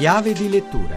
Chiave di lettura.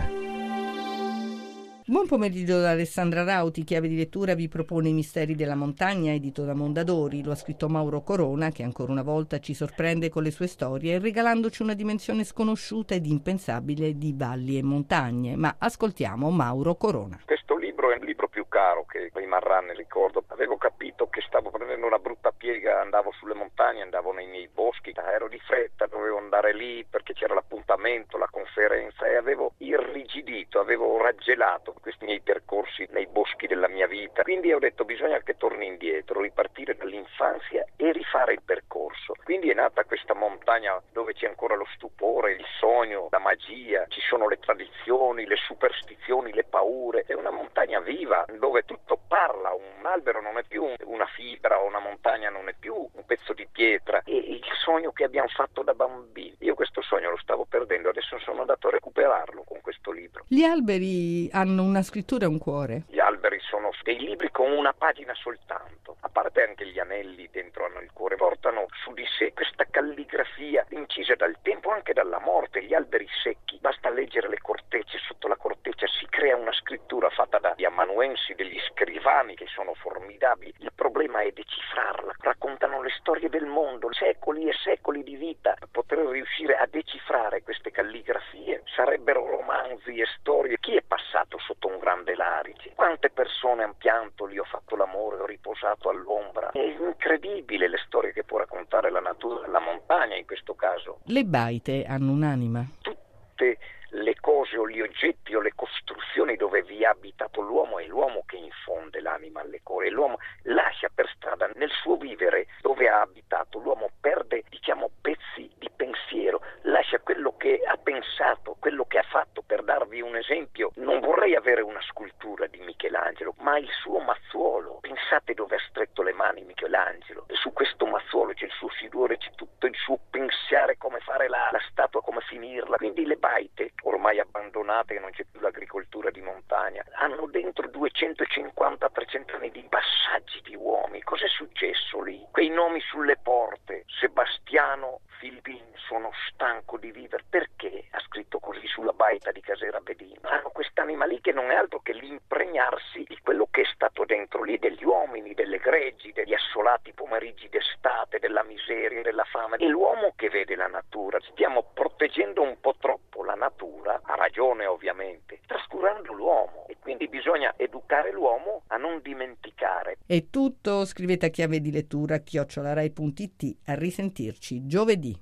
Buon pomeriggio da Alessandra Rauti, chiave di lettura vi propone I misteri della montagna, edito da Mondadori. Lo ha scritto Mauro Corona, che ancora una volta ci sorprende con le sue storie, regalandoci una dimensione sconosciuta ed impensabile di valli e montagne. Ma ascoltiamo Mauro Corona. Questo libro è un libro più caro che rimarrà nel ricordo. Avevo capito che stavo prendendo una brutta piega, andavo sulle montagne, andavo nei miei boschi, ero di fretta, dovevo andare lì perché c'era l'appuntamento, la conferenza e avevo irrigidito, avevo raggelato questi miei percorsi nei boschi della mia vita. Quindi ho detto bisogna che torni indietro, ripartire dall'infanzia e rifare il percorso. Quindi è nata questa montagna dove c'è ancora lo stupore, il sogno, la magia, ci sono le tradizioni, le superstizioni, le paure. È una montagna viva dove tutto parla, un albero non è più una fibra, una montagna non è più un pezzo di pietra, è il sogno che abbiamo fatto da bambini. Io questo sogno lo stavo perdendo, adesso sono andato a recuperarlo con questo libro. Gli alberi hanno una scrittura e un cuore? Gli alberi sono dei libri con una pagina soltanto, a parte anche gli anelli dentro hanno il cuore, portano su di sé questa calligrafia incisa dal tempo, anche dalla morte, gli alberi secchi, basta leggere le cortecce, sotto la corteccia si crea una scrittura fatta dagli amanuensi, degli scrivani che sono formidabili, il problema è decifrarla, raccontano le storie del mondo, secoli e secoli di vita, poter riuscire a decifrare queste calligrafie sarebbero romanzi e storie, chi è passato sotto un grande larice, quante persone hanno pianto, lì ho fatto l'amore, ho riposato all'ombra, è incredibile le storie che può raccontare la natura, la montagna in questo caso. Le baite hanno un'anima? Tutte le cose o gli oggetti o le costruzioni dove vi ha abitato l'uomo è l'uomo che infonde l'anima alle cose, l'uomo lascia per strada nel suo vivere dove ha abitato, l'uomo perde diciamo pezzi di pensiero, lascia quello che ha pensato, quello che ha fatto, per darvi un esempio, non vorrei avere una scultura di Michelangelo, ma il suo mazzuolo, pensate dove ha stretto le mani Michelangelo, e su questo mazzuolo c'è il suo sudore, c'è tutto il suo pensare come fare la, la statua, come finirla, quindi le baite ormai abbandonate, non c'è più l'agricoltura di montagna, hanno dentro 250-300 anni di passaggi di uomini. Cos'è successo lì? Quei nomi sulle porte, Sebastiano Filipin, sono stanco di vivere. Perché baita di Casera Bedino? Hanno quest'anima lì che non è altro che l'impregnarsi di quello che è stato dentro lì, degli uomini, delle greggi, degli assolati pomeriggi d'estate, della miseria, della fame. È l'uomo che vede la natura. Stiamo proteggendo un po' troppo la natura, ha ragione ovviamente, trascurando l'uomo e quindi bisogna educare l'uomo a non dimenticare. È tutto, scrivete a chiave di lettura chiocciolarai.it, a risentirci giovedì.